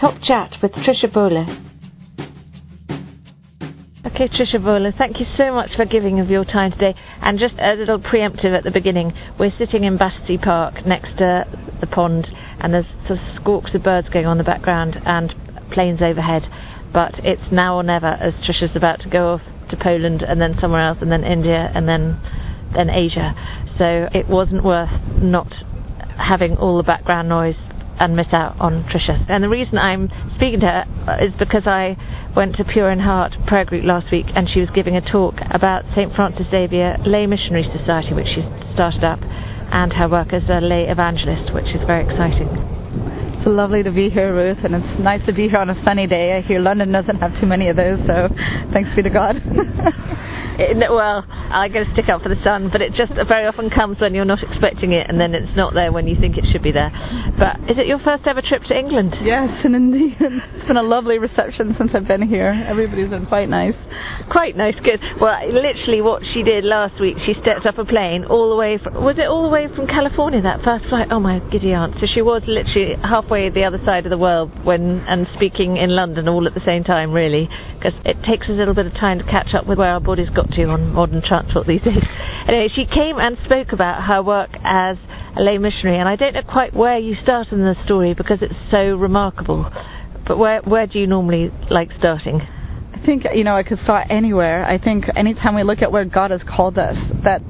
Top Chat with Tricia Bolle. Okay, Tricia Bolle, thank you so much for giving of your time today. And just a little preemptive at the beginning, we're sitting in Battersea Park next to the pond, and there's sort of squawks of birds going on in the background and planes overhead. But it's now or never, as Tricia's about to go off to Poland and then somewhere else, and then India, and then then Asia. So it wasn't worth not having all the background noise and miss out on Tricia. And the reason I'm speaking to her uh, is because I went to Pure in Heart prayer group last week and she was giving a talk about St. Francis Xavier Lay Missionary Society, which she started up, and her work as a lay evangelist, which is very exciting. It's lovely to be here, Ruth, and it's nice to be here on a sunny day. I hear London doesn't have too many of those, so thanks be to God. it, well, I go to stick up for the sun, but it just very often comes when you're not expecting it, and then it's not there when you think it should be there. But is it your first ever trip to England? Yes, and indeed, it's been a lovely reception since I've been here. Everybody's been quite nice. Quite nice, good. Well, literally, what she did last week, she stepped up a plane all the way from was it all the way from California that first flight? Oh my giddy aunt! So she was literally halfway the other side of the world when and speaking in London all at the same time, really, because it takes a little bit of time to catch up with where our bodies got to on modern transport these days. Anyway, she came and spoke about her work as a lay missionary, and I don't know quite where you start in the story because it's so remarkable. But where where do you normally like starting? I think you know I could start anywhere. I think anytime we look at where God has called us, that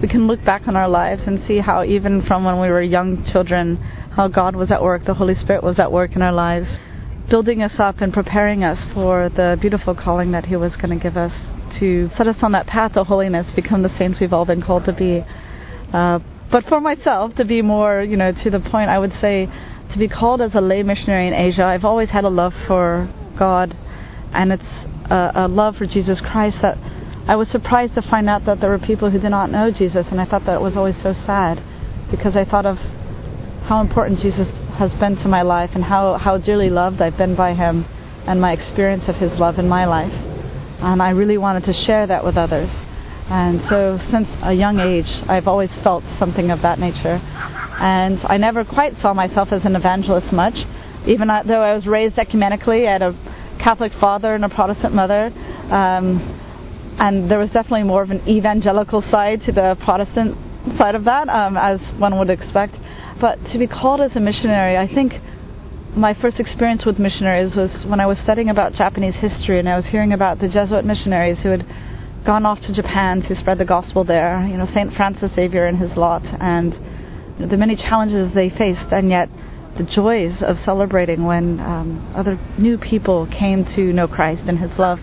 we can look back on our lives and see how even from when we were young children, how God was at work, the Holy Spirit was at work in our lives, building us up and preparing us for the beautiful calling that He was going to give us to set us on that path of holiness, become the saints we've all been called to be. Uh, but for myself, to be more, you know, to the point, I would say to be called as a lay missionary in Asia, I've always had a love for God, and it's a, a love for Jesus Christ that I was surprised to find out that there were people who did not know Jesus, and I thought that was always so sad because I thought of how important Jesus has been to my life and how, how dearly loved I've been by Him and my experience of His love in my life. And I really wanted to share that with others. And so, since a young age, I've always felt something of that nature. And I never quite saw myself as an evangelist much, even though I was raised ecumenically. Had a Catholic father and a Protestant mother. Um, and there was definitely more of an evangelical side to the Protestant side of that, um, as one would expect. But to be called as a missionary, I think my first experience with missionaries was when I was studying about Japanese history and I was hearing about the Jesuit missionaries who had gone off to Japan to spread the gospel there. You know, Saint Francis Xavier and his lot, and the many challenges they faced, and yet the joys of celebrating when um, other new people came to know Christ and His love.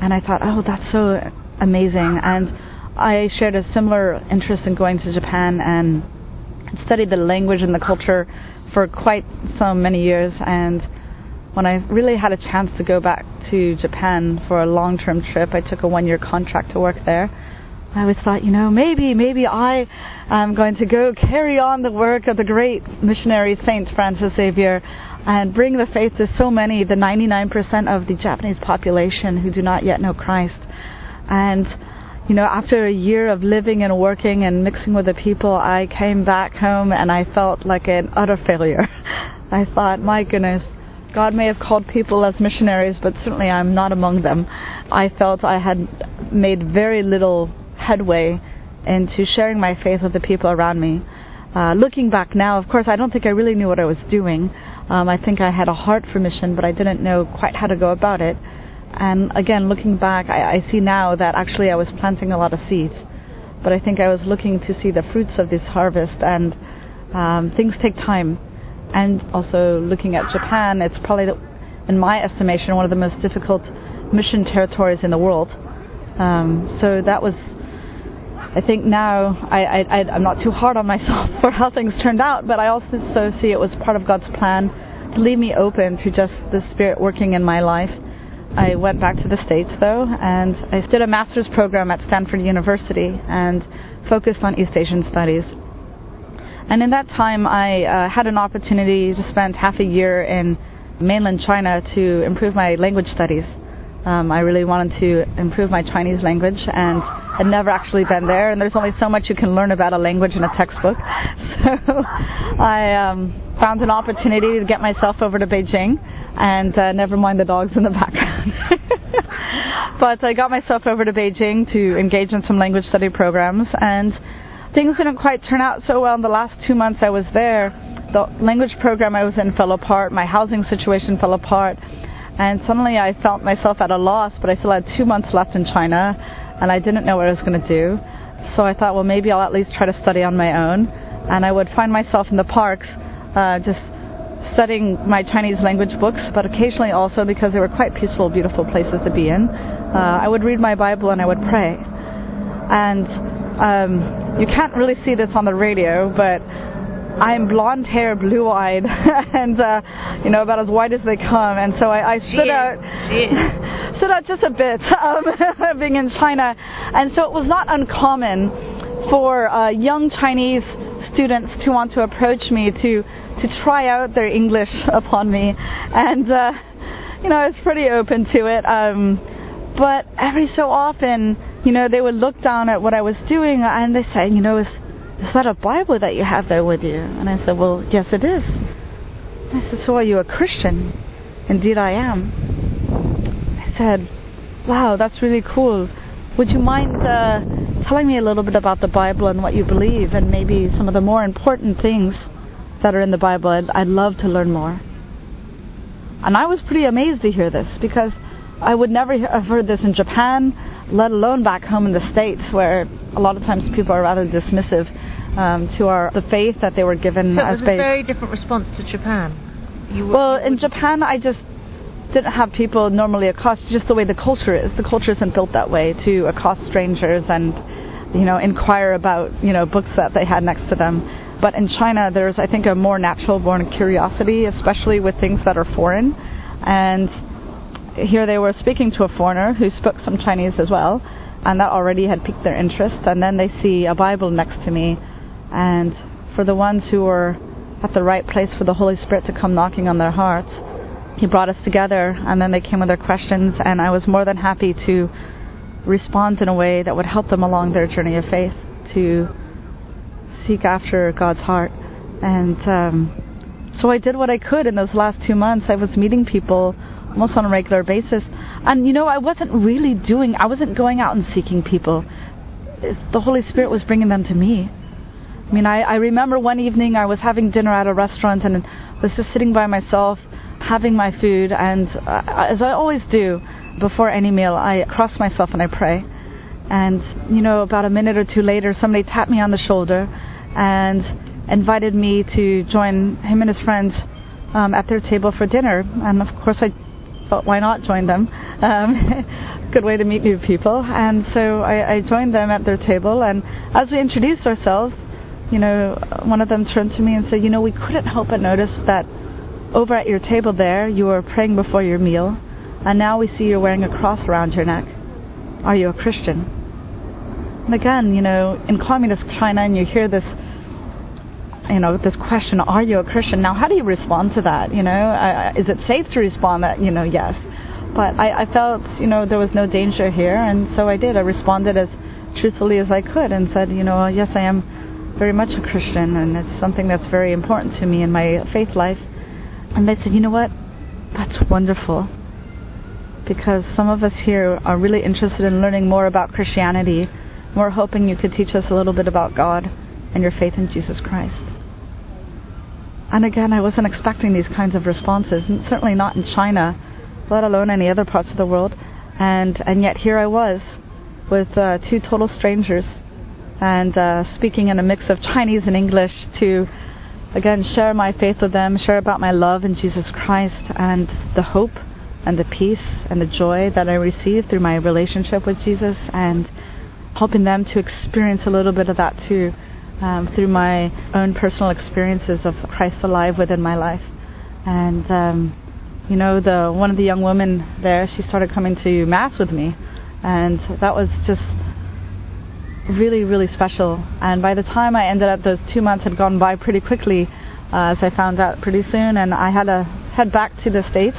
And I thought, oh, that's so amazing. And I shared a similar interest in going to Japan and studied the language and the culture for quite so many years. And when I really had a chance to go back to Japan for a long term trip, I took a one year contract to work there. I always thought, you know, maybe, maybe I am going to go carry on the work of the great missionary Saint Francis Xavier and bring the faith to so many, the 99% of the Japanese population who do not yet know Christ. And, you know, after a year of living and working and mixing with the people, I came back home and I felt like an utter failure. I thought, my goodness, God may have called people as missionaries, but certainly I'm not among them. I felt I had made very little headway into sharing my faith with the people around me. Uh, looking back now, of course, I don't think I really knew what I was doing. Um, I think I had a heart for mission, but I didn't know quite how to go about it. And again, looking back, I, I see now that actually I was planting a lot of seeds, but I think I was looking to see the fruits of this harvest, and um, things take time. And also looking at Japan, it's probably, the, in my estimation, one of the most difficult mission territories in the world. Um, so that was I think now I, I'm not too hard on myself for how things turned out, but I also see it was part of God's plan to leave me open to just the Spirit working in my life. I went back to the States though, and I did a master's program at Stanford University and focused on East Asian studies. And in that time, I uh, had an opportunity to spend half a year in mainland China to improve my language studies. Um, I really wanted to improve my Chinese language and had never actually been there. And there's only so much you can learn about a language in a textbook. So I um, found an opportunity to get myself over to Beijing, and uh, never mind the dogs in the background. but I got myself over to Beijing to engage in some language study programs, and things didn't quite turn out so well in the last two months I was there. The language program I was in fell apart, my housing situation fell apart, and suddenly I felt myself at a loss, but I still had two months left in China, and I didn't know what I was going to do. So I thought, well, maybe I'll at least try to study on my own. And I would find myself in the parks uh, just studying my Chinese language books, but occasionally also because they were quite peaceful, beautiful places to be in. Uh, I would read my Bible and I would pray. And um, you can't really see this on the radio, but I'm blonde hair, blue eyed, and uh, you know about as white as they come. And so I, I stood out, stood out just a bit, um, being in China. And so it was not uncommon for uh, young Chinese students to want to approach me to to try out their English upon me, and uh, you know I was pretty open to it. Um, but every so often, you know, they would look down at what I was doing and they say, you know, is is that a Bible that you have there with you? And I said, Well, yes, it is. I said, So are you a Christian? Indeed, I am. I said, Wow, that's really cool. Would you mind uh, telling me a little bit about the Bible and what you believe, and maybe some of the more important things that are in the Bible? I'd, I'd love to learn more. And I was pretty amazed to hear this because I would never have heard this in Japan, let alone back home in the States, where a lot of times people are rather dismissive um, to our the faith that they were given so as it was a very different response to Japan. You well, in Japan, I just didn't have people normally accost just the way the culture is. The culture isn't built that way to accost strangers and you know inquire about you know books that they had next to them. But in China, there's I think a more natural born curiosity, especially with things that are foreign. And here they were speaking to a foreigner who spoke some Chinese as well, and that already had piqued their interest. And then they see a Bible next to me, and for the ones who were at the right place for the Holy Spirit to come knocking on their hearts, He brought us together, and then they came with their questions, and I was more than happy to respond in a way that would help them along their journey of faith to seek after God's heart. And um, so I did what I could in those last two months. I was meeting people almost on a regular basis. And you know, I wasn't really doing, I wasn't going out and seeking people. The Holy Spirit was bringing them to me. I mean, I, I remember one evening I was having dinner at a restaurant and was just sitting by myself, having my food, and uh, as I always do before any meal, I cross myself and I pray. And, you know, about a minute or two later, somebody tapped me on the shoulder and invited me to join him and his friends um, at their table for dinner. And of course, I thought, why not join them? Um, good way to meet new people. And so I, I joined them at their table. And as we introduced ourselves, you know, one of them turned to me and said, you know, we couldn't help but notice that over at your table there, you were praying before your meal, and now we see you're wearing a cross around your neck. Are you a Christian? And again, you know, in communist China, and you hear this you know, this question, are you a Christian? Now, how do you respond to that? You know, uh, is it safe to respond that, you know, yes? But I, I felt, you know, there was no danger here, and so I did. I responded as truthfully as I could and said, you know, yes, I am very much a Christian, and it's something that's very important to me in my faith life. And they said, you know what? That's wonderful. Because some of us here are really interested in learning more about Christianity. We're hoping you could teach us a little bit about God and your faith in Jesus Christ. And again, I wasn't expecting these kinds of responses, and certainly not in China, let alone any other parts of the world. And and yet here I was, with uh, two total strangers, and uh, speaking in a mix of Chinese and English to, again, share my faith with them, share about my love in Jesus Christ, and the hope, and the peace, and the joy that I receive through my relationship with Jesus, and helping them to experience a little bit of that too um, through my own personal experiences of Christ alive within my life. And um, you know, the one of the young women there, she started coming to mass with me, and that was just really, really special. And by the time I ended up, those two months had gone by pretty quickly, uh, as I found out pretty soon, and I had to head back to the states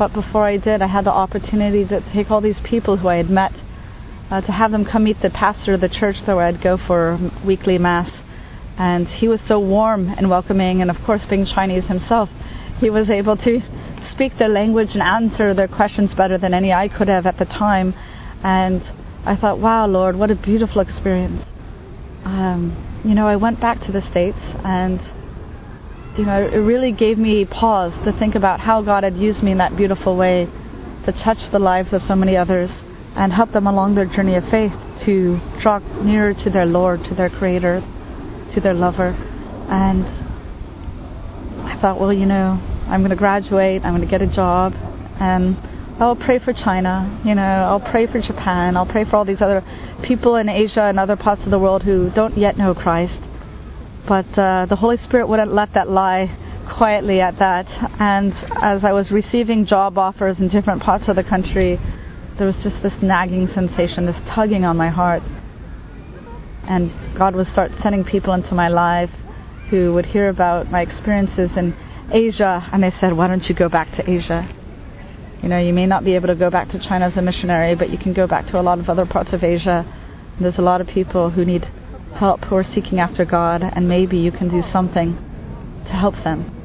But before I did, I had the opportunity to take all these people who I had met, uh, to have them come meet the pastor of the church where I'd go for weekly mass. And he was so warm and welcoming, and of course, being Chinese himself, he was able to speak their language and answer their questions better than any I could have at the time. And I thought, wow, Lord, what a beautiful experience. Um, you know, I went back to the States and you know, it really gave me pause to think about how God had used me in that beautiful way to touch the lives of so many others and help them along their journey of faith to draw nearer to their Lord, to their Creator, to their lover. And I thought, well, you know, I'm going to graduate, I'm going to get a job, and I'll pray for China, you know, I'll pray for Japan, I'll pray for all these other people in Asia and other parts of the world who don't yet know Christ but uh, the Holy Spirit wouldn't let that lie quietly at that. And as I was receiving job offers in different parts of the country, there was just this nagging sensation, this tugging on my heart. And God would start sending people into my life who would hear about my experiences in Asia, and they said, Why don't you go back to Asia? You know, you may not be able to go back to China as a missionary, but you can go back to a lot of other parts of Asia. There's a lot of people who need help who are seeking after God, and maybe you can do something to help them.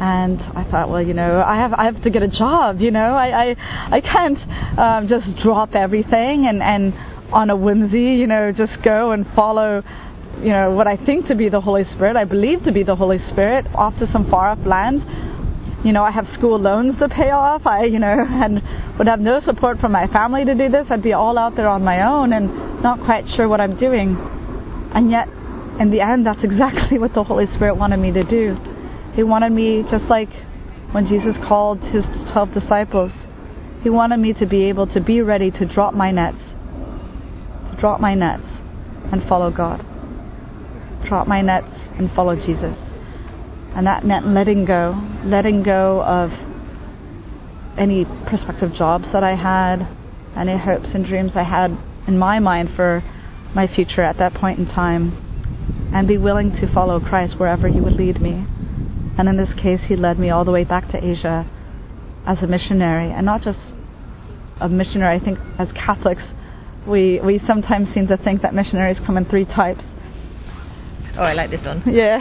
And I thought, well, you know, I have I have to get a job. You know, I I, I can't um, just drop everything and and on a whimsy, you know, just go and follow, you know, what I think to be the Holy Spirit. I believe to be the Holy Spirit off to some far off land. You know, I have school loans to pay off. I, you know, and would have no support from my family to do this. I'd be all out there on my own and not quite sure what I'm doing. And yet, in the end, that's exactly what the Holy Spirit wanted me to do. He wanted me, just like when Jesus called his 12 disciples, he wanted me to be able to be ready to drop my nets, to drop my nets and follow God. Drop my nets and follow Jesus. And that meant letting go, letting go of any prospective jobs that I had, any hopes and dreams I had in my mind for my future at that point in time and be willing to follow Christ wherever He would lead me. And in this case, He led me all the way back to Asia as a missionary, and not just a missionary. I think as Catholics, we, we sometimes seem to think that missionaries come in three types. Oh, I like this one. Yeah.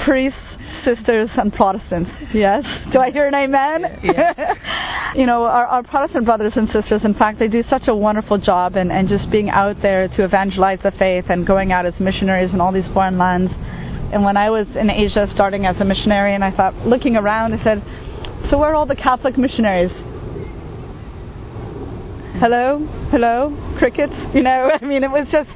Priests, sisters, and Protestants. Yes. Do I hear an amen? Yeah. you know, our, our, Protestant brothers and sisters, in fact, they do such a wonderful job and, and just being out there to evangelize the faith and going out as missionaries in all these foreign lands. And when I was in Asia starting as a missionary, and I thought, looking around, I said, So where are all the Catholic missionaries? Hello? Hello? Crickets? You know, I mean, it was just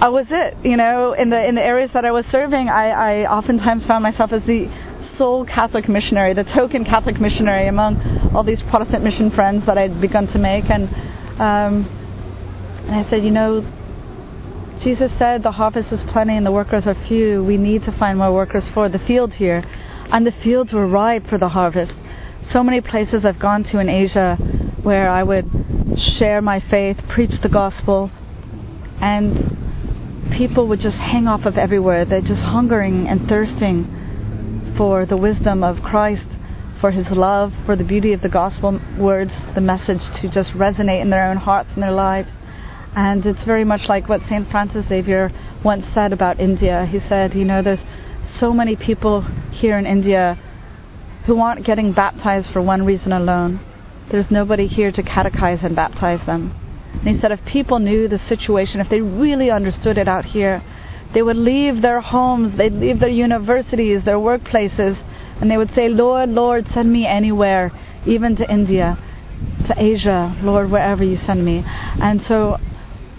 I was it. You know, in the in the areas that I was serving, I, I oftentimes found myself as the sole Catholic missionary, the token Catholic missionary among all these Protestant mission friends that I'd begun to make. And um, and I said, you know, Jesus said the harvest is plenty and the workers are few. We need to find more workers for the field here, and the fields were ripe for the harvest. So many places I've gone to in Asia where I would share my faith, preach the gospel, and people would just hang off of everywhere. They're just hungering and thirsting for the wisdom of Christ, for His love, for the beauty of the gospel words, the message to just resonate in their own hearts and their lives. And it's very much like what St. Francis Xavier once said about India. He said, you know, there's so many people here in India who aren't getting baptized for one reason alone. There's nobody here to catechize and baptize them. And he said if people knew the situation, if they really understood it out here, they would leave their homes, they'd leave their universities, their workplaces, and they would say, Lord, Lord, send me anywhere, even to India, to Asia, Lord, wherever you send me. And so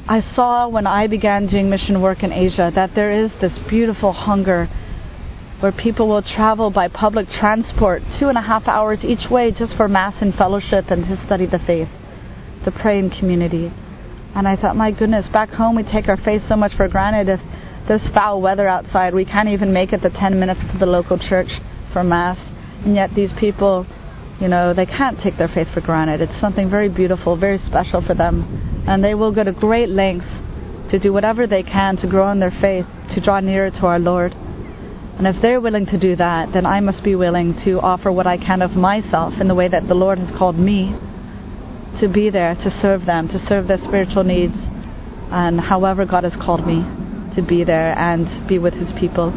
I saw when I began doing mission work in Asia that there is this beautiful hunger where people will travel by public transport two and a half hours each way just for Mass and fellowship and to study the faith to pray in community. And I thought, my goodness, back home we take our faith so much for granted. If there's foul weather outside, we can't even make it the 10 minutes to the local church for Mass. And yet these people, you know, they can't take their faith for granted. It's something very beautiful, very special for them. And they will go to great lengths to do whatever they can to grow in their faith, to draw nearer to our Lord. And if they're willing to do that, then I must be willing to offer what I can of myself in the way that the Lord has called me to be there to serve them, to serve their spiritual needs, and however God has called me to be there and be with His people.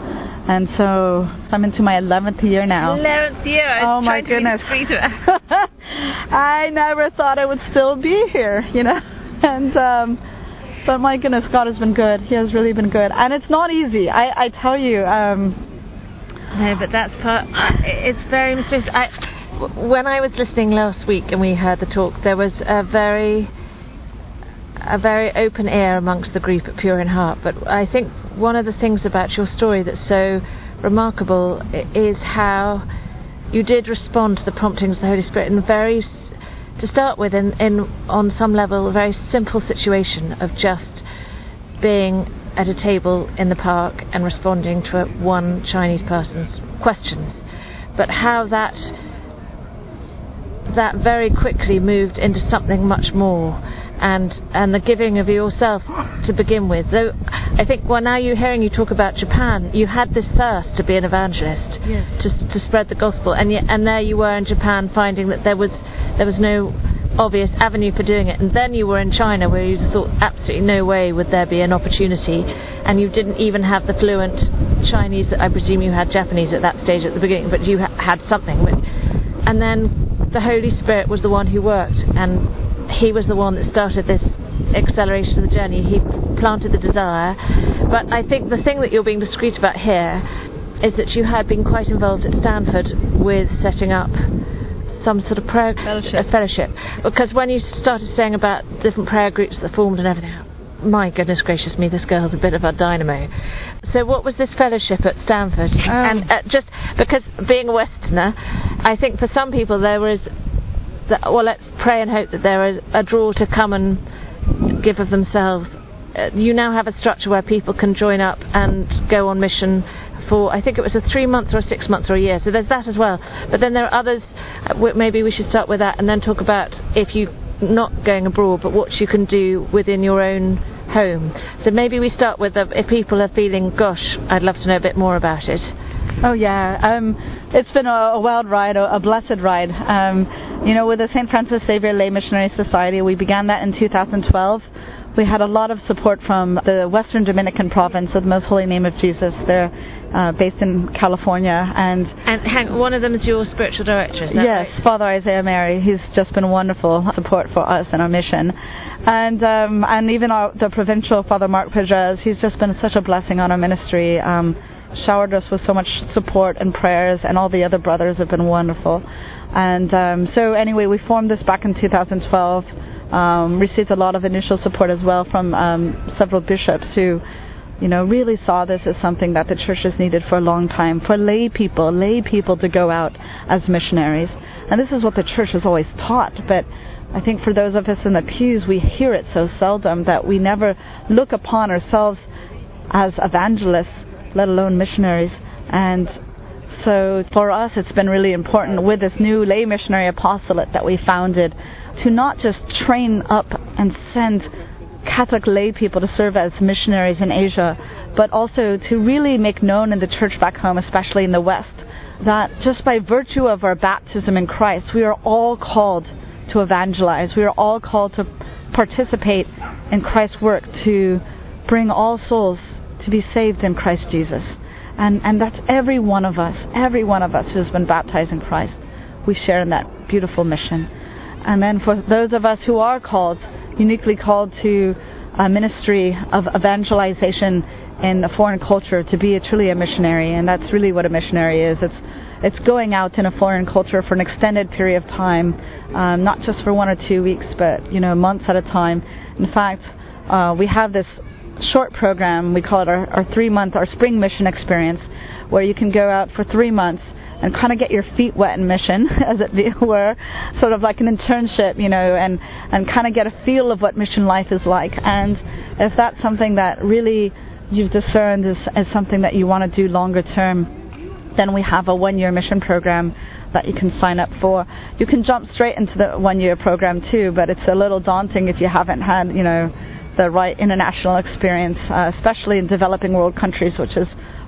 And so I'm into my 11th year now. 11th year. Oh my goodness. I never thought I would still be here, you know. And um but my goodness, God has been good. He has really been good. And it's not easy. I I tell you um No, but that's part it's very mysterious. I when I was listening last week and we heard the talk, there was a very a very open ear amongst the group at Pure in Heart. But I think one of the things about your story that's so remarkable is how you did respond to the promptings of the Holy Spirit in very, to start with, in, in on some level, a very simple situation of just being at a table in the park and responding to one Chinese person's questions. But how that that very quickly moved into something much more and and the giving of yourself to begin with. Though I think well now you're hearing you talk about Japan, you had this thirst to be an evangelist, yes. to to spread the gospel, and yet, and there you were in Japan finding that there was there was no obvious avenue for doing it, and then you were in China where you thought absolutely no way would there be an opportunity, and you didn't even have the fluent Chinese. that I presume you had Japanese at that stage at the beginning, but you ha- had something. And then the Holy Spirit was the one who worked, and he was the one that started this acceleration of the journey. He planted the desire. But I think the thing that you're being discreet about here is that you had been quite involved at Stanford with setting up some sort of prayer fellowship. fellowship. Because when you started saying about different prayer groups that formed and everything, my goodness gracious me, this girl's a bit of a dynamo. So, what was this fellowship at Stanford? Um, and uh, just because being a Westerner, I think for some people there was that, well, let's pray and hope that there is a draw to come and give of themselves. Uh, you now have a structure where people can join up and go on mission for, I think it was a three months or a six months or a year. So there's that as well. But then there are others, uh, maybe we should start with that and then talk about if you not going abroad, but what you can do within your own home. So maybe we start with the, if people are feeling, gosh, I'd love to know a bit more about it. Oh yeah, um, it's been a, a, wild ride, a, a blessed ride. Um, you know, with the St. Francis Xavier Lay Missionary Society, we began that in 2012. We had a lot of support from the Western Dominican province of the Most Holy Name of Jesus. They're uh, based in California, and and hang, one of them is your spiritual director. yes, right? Father Isaiah Mary. He's just been wonderful support for us and our mission, and um, and even our, the provincial Father Mark Padrez. He's just been such a blessing on our ministry. Um, showered us with so much support and prayers, and all the other brothers have been wonderful. And um, so, anyway, we formed this back in 2012. Um, received a lot of initial support as well from um, several bishops who, you know, really saw this as something that the church has needed for a long time for lay people, lay people to go out as missionaries. And this is what the church has always taught, but I think for those of us in the pews, we hear it so seldom that we never look upon ourselves as evangelists let alone missionaries. And so for us, it's been really important with this new lay missionary apostolate that we founded to not just train up and send Catholic lay people to serve as missionaries in Asia, but also to really make known in the church back home, especially in the West, that just by virtue of our baptism in Christ, we are all called to evangelize. We are all called to participate in Christ's work to bring all souls to be saved in Christ Jesus. And, and that's every one of us, every one of us who's been baptized in Christ. We share in that beautiful mission. And then for those of us who are called, uniquely called to a ministry of evangelization in a foreign culture, to be a, truly a missionary, and that's really what a missionary is. It's it's going out in a foreign culture for an extended period of time, um, not just for one or two weeks, but you know months at a time. In fact, uh, we have this short program. We call it our, our three month, our spring mission experience, where you can go out for three months and kind of get your feet wet in mission, as it were, sort of like an internship, you know, and, and kind of get a feel of what mission life is like. And if that's something that really you've discerned is, is something that you want to do longer term, then we have a one year mission program that you can sign up for. You can jump straight into the one year program too, but it's a little daunting if you haven't had, you know, the right international experience, uh, especially in developing world countries, which is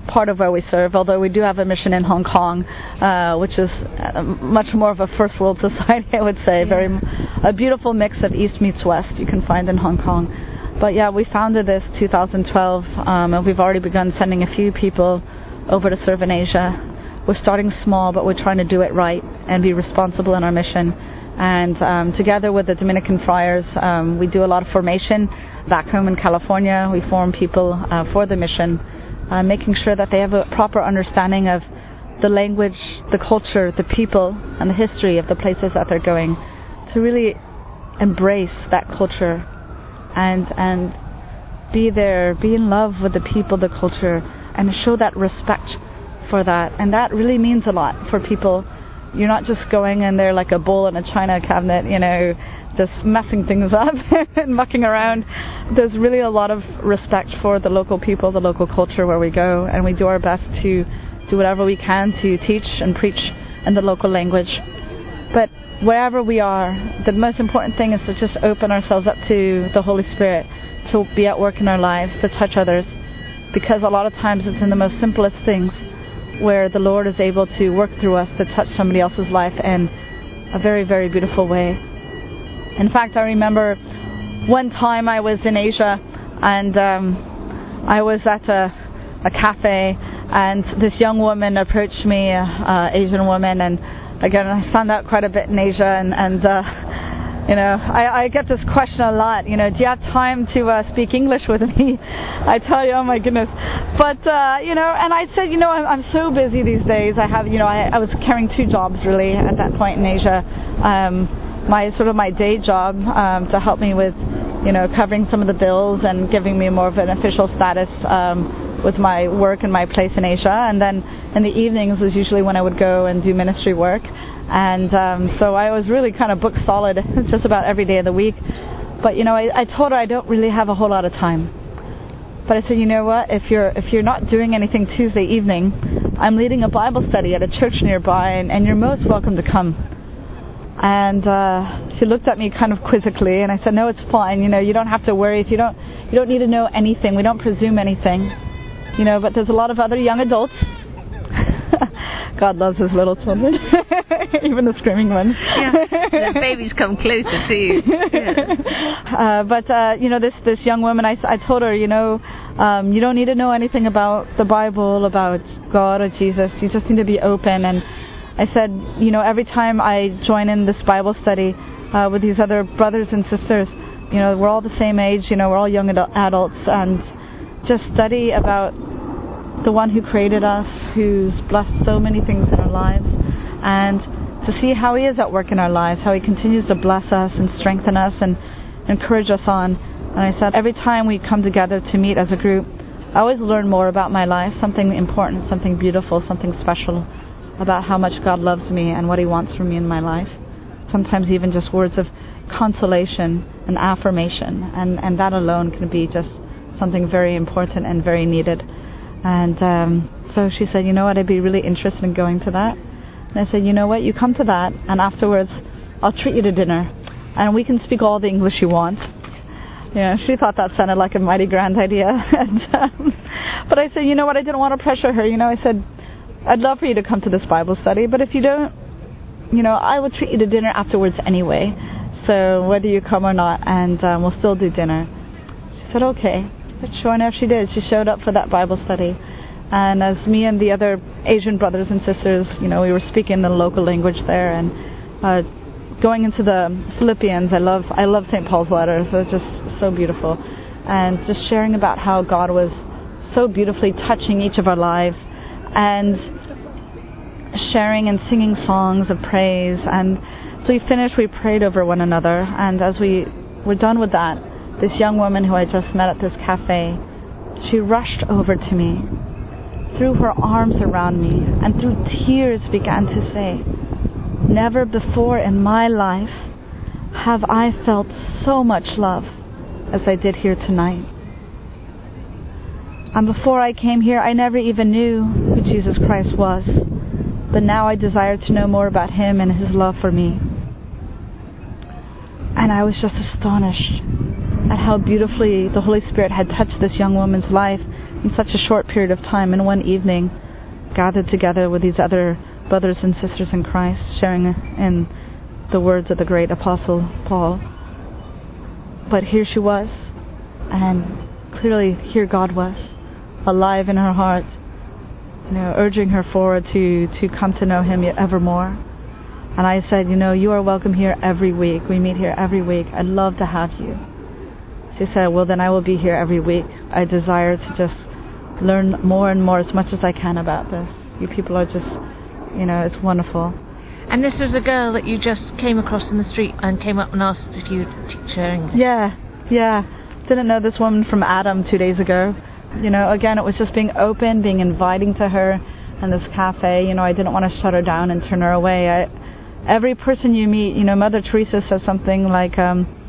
part of where we serve, although we do have a mission in Hong Kong, uh, which is uh, much more of a first world society, I would say. Yeah. Very a beautiful mix of East meets West you can find in Hong Kong. But yeah, we founded this 2012, um, and we've already begun sending a few people over to serve in Asia. We're starting small, but we're trying to do it right and be responsible in our mission. And um, together with the Dominican friars, um, we do a lot of formation back home in California. We form people uh, for the mission uh, making sure that they have a proper understanding of the language, the culture, the people, and the history of the places that they're going, to really embrace that culture and and be there, be in love with the people, the culture, and show that respect for that. And that really means a lot for people you're not just going in there like a bull in a china cabinet, you know, just messing things up and mucking around. There's really a lot of respect for the local people, the local culture where we go, and we do our best to do whatever we can to teach and preach in the local language. But wherever we are, the most important thing is to just open ourselves up to the Holy Spirit to be at work in our lives, to touch others, because a lot of times it's in the most simplest things where the Lord is able to work through us to touch somebody else's life in a very, very beautiful way. In fact, I remember one time I was in Asia and um, I was at a, a cafe and this young woman approached me, uh, Asian woman, and again I stand out quite a bit in Asia and, and uh, you know, I, I get this question a lot. You know, do you have time to uh, speak English with me? I tell you, oh my goodness. But uh, you know, and I said, you know, I'm, I'm so busy these days. I have, you know, I, I was carrying two jobs really at that point in Asia. Um, my sort of my day job um, to help me with, you know, covering some of the bills and giving me more of an official status. Um, with my work and my place in Asia, and then in the evenings was usually when I would go and do ministry work. And um, so I was really kind of booked solid just about every day of the week. But you know, I, I told her I don't really have a whole lot of time. But I said, you know what? If you're if you're not doing anything Tuesday evening, I'm leading a Bible study at a church nearby, and, and you're most welcome to come. And uh, she looked at me kind of quizzically, and I said, no, it's fine. You know, you don't have to worry. If you don't you don't need to know anything. We don't presume anything. You know, but there's a lot of other young adults God loves his little children, even the screaming ones. yeah, the babies come closer to you. Yeah. Uh, but uh, you know, this this young woman, I, I told her, you know, um, you don't need to know anything about the Bible, about God or Jesus. You just need to be open. And I said, you know, every time I join in this Bible study uh, with these other brothers and sisters, you know, we're all the same age. You know, we're all young adults, and just study about the one who created us, who's blessed so many things in our lives, and to see how He is at work in our lives, how He continues to bless us and strengthen us and encourage us on. And I said, every time we come together to meet as a group, I always learn more about my life, something important, something beautiful, something special about how much God loves me and what He wants from me in my life. Sometimes even just words of consolation and affirmation, and, and that alone can be just something very important and very needed. And um, so she said, you know what, I'd be really interested in going to that. And I said, you know what, you come to that, and afterwards I'll treat you to dinner, and we can speak all the English you want. Yeah, she thought that sounded like a mighty grand idea. and, um, but I said, you know what, I didn't want to pressure her. You know, I said, I'd love for you to come to this Bible study, but if you don't, you know, I will treat you to dinner afterwards anyway. So whether you come or not, and um, we'll still do dinner. She said, okay. Sure enough, she did. She showed up for that Bible study. And as me and the other Asian brothers and sisters, you know, we were speaking the local language there and uh, going into the Philippians. I love I love St. Paul's letters. They're just so beautiful, and just sharing about how God was so beautifully touching each of our lives, and sharing and singing songs of praise. And so we finished. We prayed over one another, and as we were done with that, this young woman who I just met at this cafe, she rushed over to me, threw her arms around me, and through tears began to say, Never before in my life have I felt so much love as I did here tonight. And before I came here, I never even knew who Jesus Christ was. But now I desire to know more about Him and His love for me. And I was just astonished at how beautifully the Holy Spirit had touched this young woman's life in such a short period of time, in one evening, gathered together with these other brothers and sisters in Christ, sharing in the words of the great apostle Paul. But here she was, and clearly here God was, alive in her heart, you know, urging her forward to, to come to know Him yet evermore. And I said, you know, you are welcome here every week. We meet here every week. I'd love to have you. She said, well, then I will be here every week. I desire to just learn more and more as much as I can about this. You people are just, you know, it's wonderful. And this was a girl that you just came across in the street and came up and asked if you'd teach her English? Yeah, yeah. Didn't know this woman from Adam two days ago. You know, again, it was just being open, being inviting to her in this cafe. You know, I didn't want to shut her down and turn her away. I, every person you meet, you know, Mother Teresa says something like, um,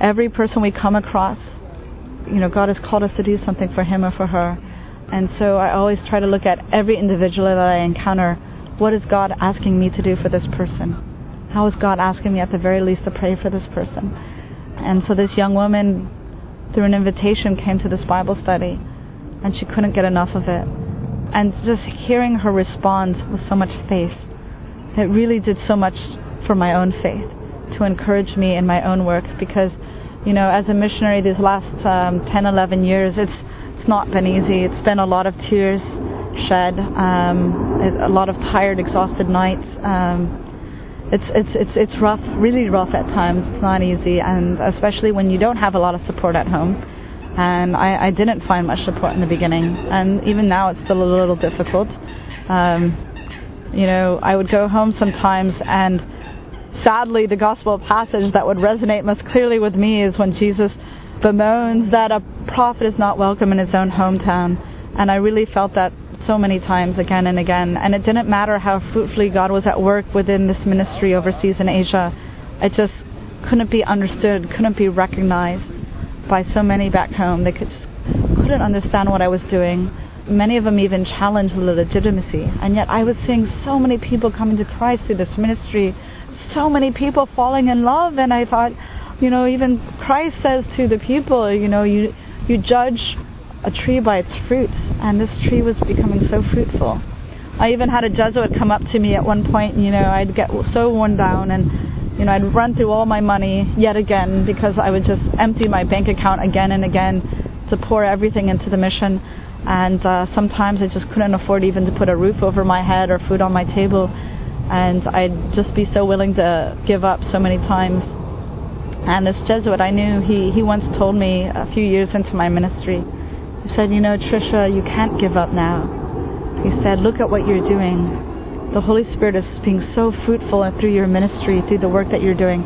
every person we come across, you know, God has called us to do something for him or for her. And so I always try to look at every individual that I encounter. What is God asking me to do for this person? How is God asking me at the very least to pray for this person? And so this young woman, through an invitation, came to this Bible study, and she couldn't get enough of it. And just hearing her respond with so much faith, it really did so much for my own faith to encourage me in my own work because, you know, as a missionary these last um, 10, 11 years, it's it's not been easy. It's been a lot of tears shed, um, a lot of tired, exhausted nights. Um, it's it's it's it's rough, really rough at times. It's not easy, and especially when you don't have a lot of support at home. And I, I didn't find much support in the beginning, and even now it's still a little difficult. Um, you know, I would go home sometimes, and sadly, the gospel passage that would resonate most clearly with me is when Jesus bemoans that a prophet is not welcome in his own hometown. And I really felt that so many times again and again. And it didn't matter how fruitfully God was at work within this ministry overseas in Asia. It just couldn't be understood, couldn't be recognized by so many back home. They could just couldn't understand what I was doing. Many of them even challenged the legitimacy. And yet I was seeing so many people coming to Christ through this ministry, so many people falling in love. And I thought, you know, even Christ says to the people, you know, you you judge a tree by its fruits, and this tree was becoming so fruitful. I even had a Jesuit come up to me at one point, you know, I'd get so worn down and you know, I'd run through all my money yet again because I would just empty my bank account again and again to pour everything into the mission. And uh, sometimes I just couldn't afford even to put a roof over my head or food on my table. And I'd just be so willing to give up so many times. And this Jesuit I knew, he, he once told me a few years into my ministry, he said, You know, Tricia, you can't give up now. He said, Look at what you're doing. The Holy Spirit is being so fruitful through your ministry, through the work that you're doing.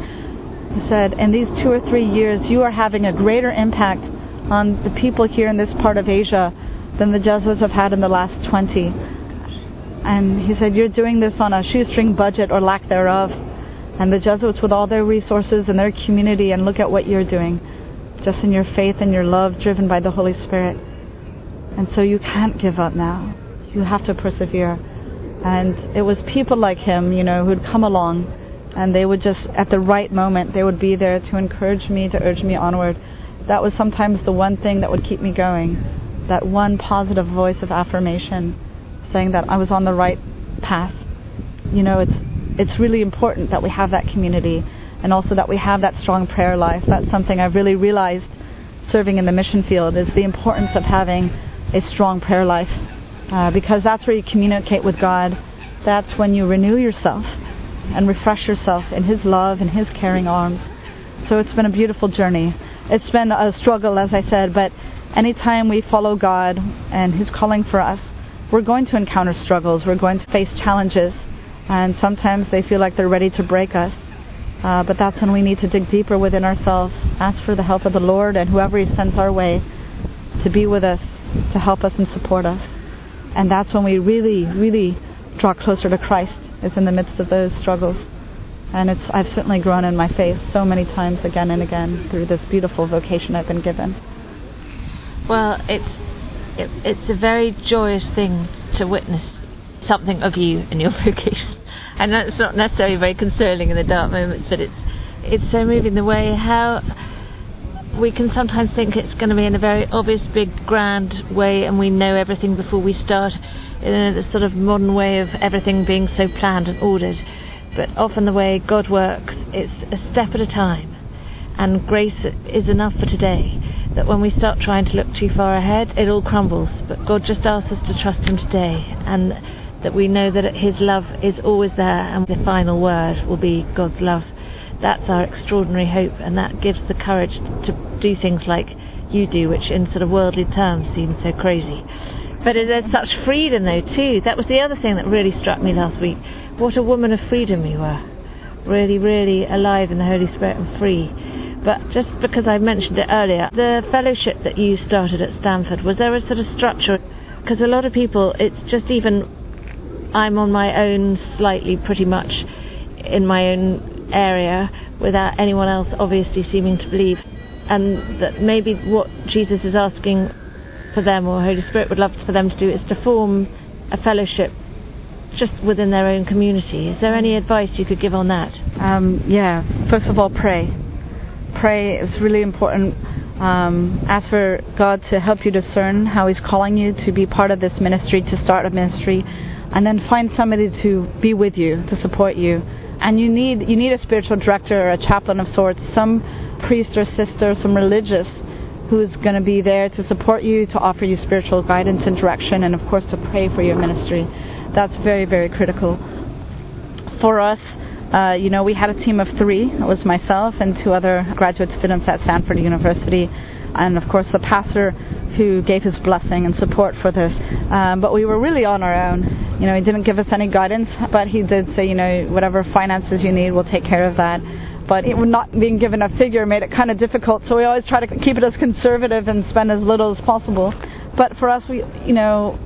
He said, In these two or three years, you are having a greater impact on the people here in this part of Asia than the Jesuits have had in the last 20. And he said, You're doing this on a shoestring budget or lack thereof. And the Jesuits, with all their resources and their community, and look at what you're doing, just in your faith and your love, driven by the Holy Spirit. And so you can't give up now. You have to persevere. And it was people like him, you know, who'd come along and they would just, at the right moment, they would be there to encourage me, to urge me onward. That was sometimes the one thing that would keep me going. That one positive voice of affirmation saying that I was on the right path. You know, it's it's really important that we have that community and also that we have that strong prayer life. That's something I've really realized serving in the mission field is the importance of having a strong prayer life uh, because that's where you communicate with God. That's when you renew yourself and refresh yourself in His love and His caring arms. So it's been a beautiful journey. It's been a struggle, as I said, but anytime we follow God and His calling for us, we're going to encounter struggles. We're going to face challenges, and sometimes they feel like they're ready to break us. Uh, but that's when we need to dig deeper within ourselves, ask for the help of the Lord and whoever He sends our way to be with us to help us and support us. And that's when we really, really draw closer to Christ, is in the midst of those struggles. And it's I've certainly grown in my faith so many times again and again through this beautiful vocation I've been given. Well, it's it, it's a very joyous thing to witness something of you in your vocation. And that's not necessarily very consoling in the dark moments, but it's it's so moving the way how we can sometimes think it's going to be in a very obvious, big, grand way, and we know everything before we start in a sort of modern way of everything being so planned and ordered. But often the way God works, it's a step at a time, and grace is enough for today. That when we start trying to look too far ahead, it all crumbles. But God just asks us to trust Him today, and that we know that His love is always there, and the final word will be God's love. That's our extraordinary hope, and that gives the courage to do things like you do, which in sort of worldly terms seem so crazy. But there's such freedom, though, too. That was the other thing that really struck me last week. What a woman of freedom you were. Really, really alive in the Holy Spirit and free. But just because I mentioned it earlier, the fellowship that you started at Stanford, was there a sort of structure? Because a lot of people, it's just even, I'm on my own slightly, pretty much in my own area, without anyone else obviously seeming to believe. And that maybe what Jesus is asking for them, or Holy Spirit would love for them to do, is to form a fellowship just within their own community. Is there any advice you could give on that? Um, yeah, first of all, pray. Pray It's really important. Um, ask for God to help you discern how He's calling you to be part of this ministry, to start a ministry, and then find somebody to be with you, to support you. And you need you need a spiritual director or a chaplain of sorts, some priest or sister, some religious who's going to be there to support you, to offer you spiritual guidance and direction, and of course to pray for your ministry. That's very, very critical. For us, uh, you know, we had a team of three. It was myself and two other graduate students at Stanford University, and of course the pastor who gave his blessing and support for this. Um, but we were really on our own. You know, he didn't give us any guidance, but he did say, you know, whatever finances you need, we'll take care of that but not being given a figure made it kind of difficult. So we always try to keep it as conservative and spend as little as possible. But for us, we, you know,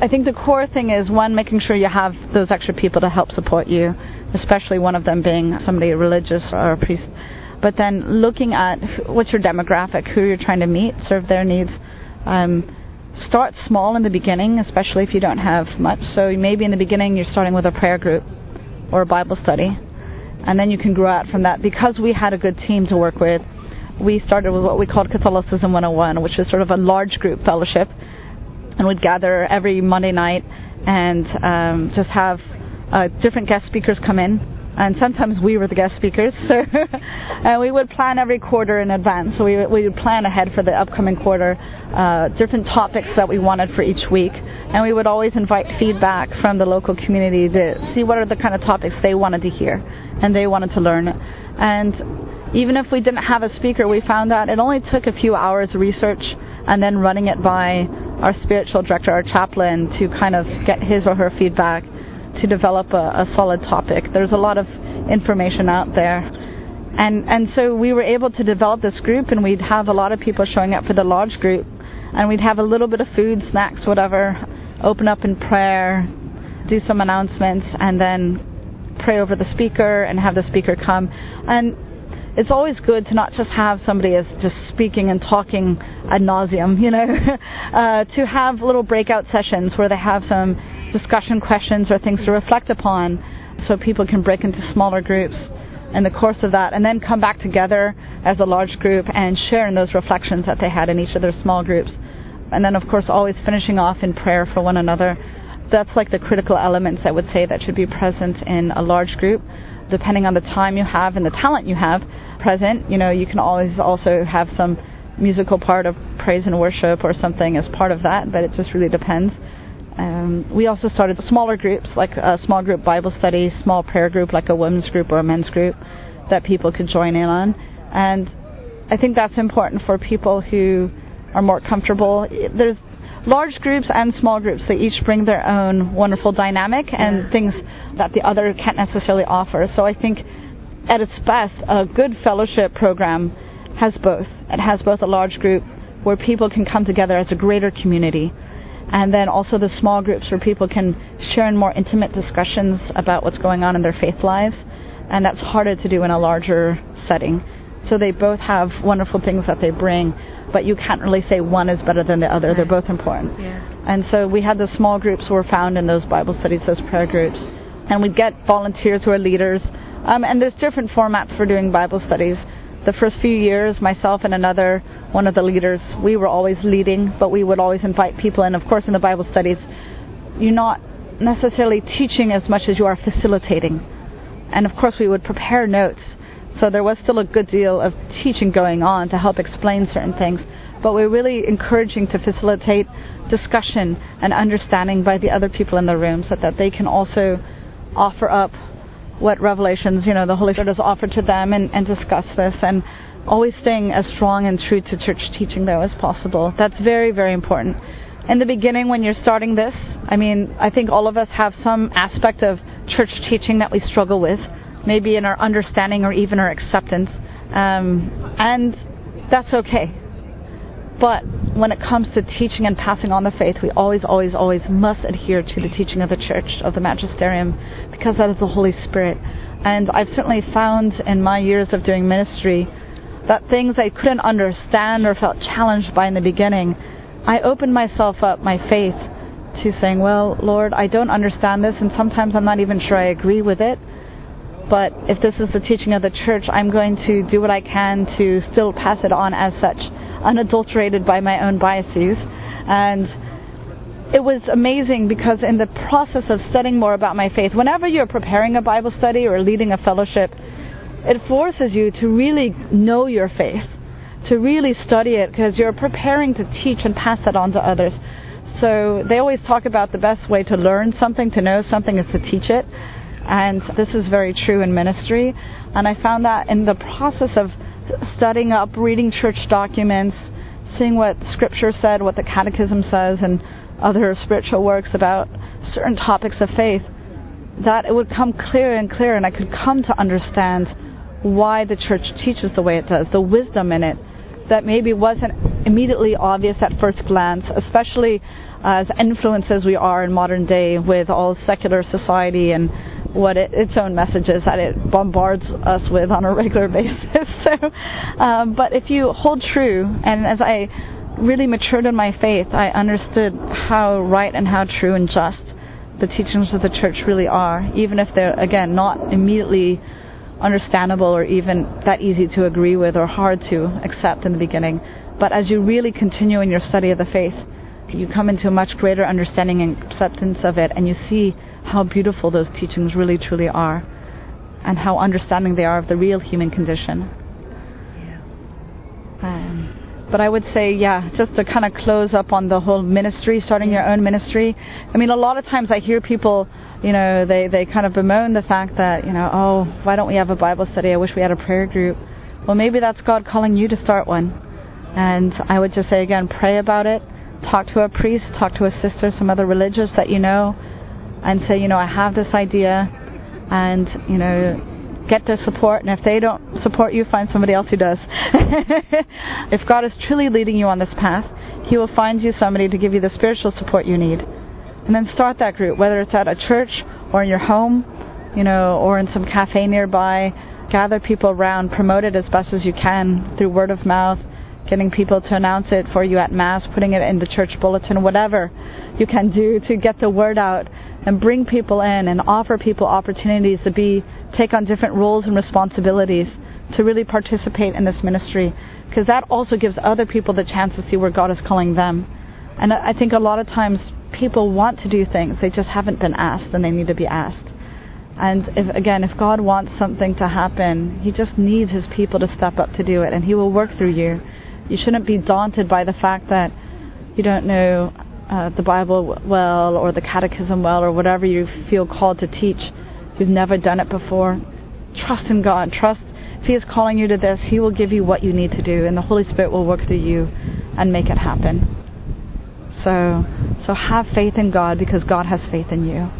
I think the core thing is one, making sure you have those extra people to help support you, especially one of them being somebody religious or a priest. But then looking at what's your demographic, who you're trying to meet, serve their needs. Um, start small in the beginning, especially if you don't have much. So maybe in the beginning you're starting with a prayer group or a Bible study and then you can grow out from that. Because we had a good team to work with, we started with what we called Catholicism 101, which is sort of a large group fellowship, and we'd gather every Monday night and um, just have uh, different guest speakers come in and sometimes we were the guest speakers. So, and we would plan every quarter in advance. So we we would plan ahead for the upcoming quarter, uh, different topics that we wanted for each week, and we would always invite feedback from the local community to see what are the kind of topics they wanted to hear and they wanted to learn. And even if we didn't have a speaker, we found that it only took a few hours of research and then running it by our spiritual director, our chaplain, to kind of get his or her feedback to develop a, a solid topic. There's a lot of information out there. And, and so we were able to develop this group, and we'd have a lot of people showing up for the large group, and we'd have a little bit of food, snacks, whatever, open up in prayer, do some announcements, and then pray over the speaker and have the speaker come. And it's always good to not just have somebody as just speaking and talking ad nauseum, you know, uh, to have little breakout sessions where they have some discussion questions or things to reflect upon so people can break into smaller groups in the course of that and then come back together as a large group and share in those reflections that they had in each of their small groups. And then, of course, always finishing off in prayer for one another. That's like the critical elements I would say that should be present in a large group. Depending on the time you have and the talent you have present, you know, you can always also have some musical part of praise and worship or something as part of that, but it just really depends. Um, we also started smaller groups, like a small group Bible study, small prayer group, like a women's group or a men's group, that people could join in on. And I think that's important for people who are more comfortable. There's large groups and small groups. They each bring their own wonderful dynamic and yeah. things that the other can't necessarily offer. So I think at its best, a good fellowship program has both. It has both a large group where people can come together as a greater community and then also the small groups where people can share in more intimate discussions about what's going on in their faith lives, and that's harder to do in a larger setting. So they both have wonderful things that they bring, but you can't really say one is better than the other. Right. They're both important. Yeah. And so we had the small groups were found in those Bible studies, those prayer groups, and we'd get volunteers who are leaders. Um, and there's different formats for doing Bible studies. the first few years, myself and another one of the leaders, we were always leading, but we would always invite people in. Of course, in the Bible studies, you're not necessarily teaching as much as you are facilitating. And of course, we would prepare notes. So there was still a good deal of teaching going on to help explain certain things. But we're really encouraging to facilitate discussion and understanding by the other people in the room so that they can also offer up what revelations, you know, the Holy Spirit has offered to them and, and discuss this and always staying as strong and true to church teaching though as possible. That's very, very important. In the beginning when you're starting this, I mean, I think all of us have some aspect of church teaching that we struggle with, maybe in our understanding or even our acceptance. Um, and that's okay. But when it comes to teaching and passing on the faith, we always, always, always must adhere to the teaching of the church, of the magisterium, because that is the Holy Spirit. And I've certainly found in my years of doing ministry that things I couldn't understand or felt challenged by in the beginning, I opened myself up, my faith, to saying, Well, Lord, I don't understand this, and sometimes I'm not even sure I agree with it. But if this is the teaching of the church, I'm going to do what I can to still pass it on as such unadulterated by my own biases. And it was amazing because in the process of studying more about my faith, whenever you're preparing a Bible study or leading a fellowship, it forces you to really know your faith, to really study it because you're preparing to teach and pass it on to others. So they always talk about the best way to learn something, to know something, is to teach it. And this is very true in ministry. And I found that in the process of studying up, reading church documents, seeing what Scripture said, what the Catechism says, and other spiritual works about certain topics of faith, that it would come clearer and clearer, and I could come to understand why the church teaches the way it does, the wisdom in it that maybe wasn't immediately obvious at first glance, especially as influenced as we are in modern day with all secular society and what it, its own messages that it bombards us with on a regular basis. so, um, but if you hold true, and as I really matured in my faith, I understood how right and how true and just the teachings of the church really are, even if they're again not immediately understandable or even that easy to agree with or hard to accept in the beginning. But as you really continue in your study of the faith, you come into a much greater understanding and acceptance of it, and you see how beautiful those teachings really truly are and how understanding they are of the real human condition. Yeah. Um, but I would say, yeah, just to kind of close up on the whole ministry, starting your own ministry. I mean, a lot of times I hear people, you know, they, they kind of bemoan the fact that, you know, oh, why don't we have a Bible study? I wish we had a prayer group. Well, maybe that's God calling you to start one. And I would just say again, pray about it. Talk to a priest, talk to a sister, some other religious that you know, and say, you know, I have this idea, and you know, get their support. And if they don't support you, find somebody else who does. if God is truly leading you on this path, He will find you somebody to give you the spiritual support you need. And then start that group, whether it's at a church or in your home, you know, or in some cafe nearby. Gather people around, promote it as best as you can through word of mouth, getting people to announce it for you at Mass, putting it in the church bulletin, whatever you can do to get the word out and bring people in and offer people opportunities to be take on different roles and responsibilities to really participate in this ministry because that also gives other people the chance to see where God is calling them. And I think a lot of times people want to do things, they just haven't been asked and they need to be asked. And if, again, if God wants something to happen, He just needs His people to step up to do it, and He will work through you. You shouldn't be daunted by the fact that you don't know uh, the Bible well or the Catechism well or whatever you feel called to teach. You've never done it before. Trust in God. Trust if He is calling you to this, He will give you what you need to do, and the Holy Spirit will work through you and make it happen. So, so have faith in God because God has faith in you.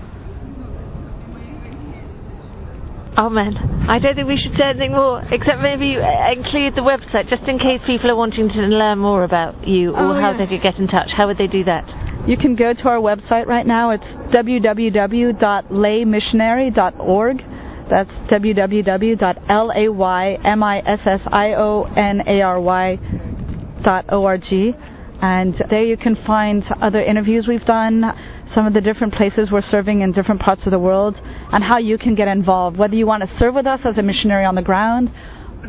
Amen. I don't think we should say anything more, except maybe uh, include the website, just in case people are wanting to learn more about you or oh, how yeah. they could get in touch. How would they do that? You can go to our website right now. It's www.laymissionary.org. That's www.laymissionary.org. And there you can find other interviews we've done, some of the different places we're serving in different parts of the world, and how you can get involved. Whether you want to serve with us as a missionary on the ground,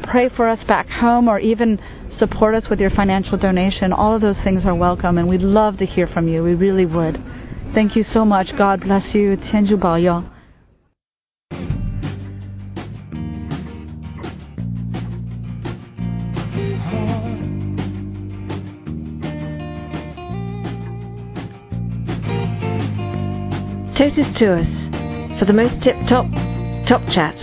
pray for us back home or even support us with your financial donation. All of those things are welcome, and we'd love to hear from you. We really would. Thank you so much. God bless you. 天主保佑。 Totus Tuus for the most tip top top chat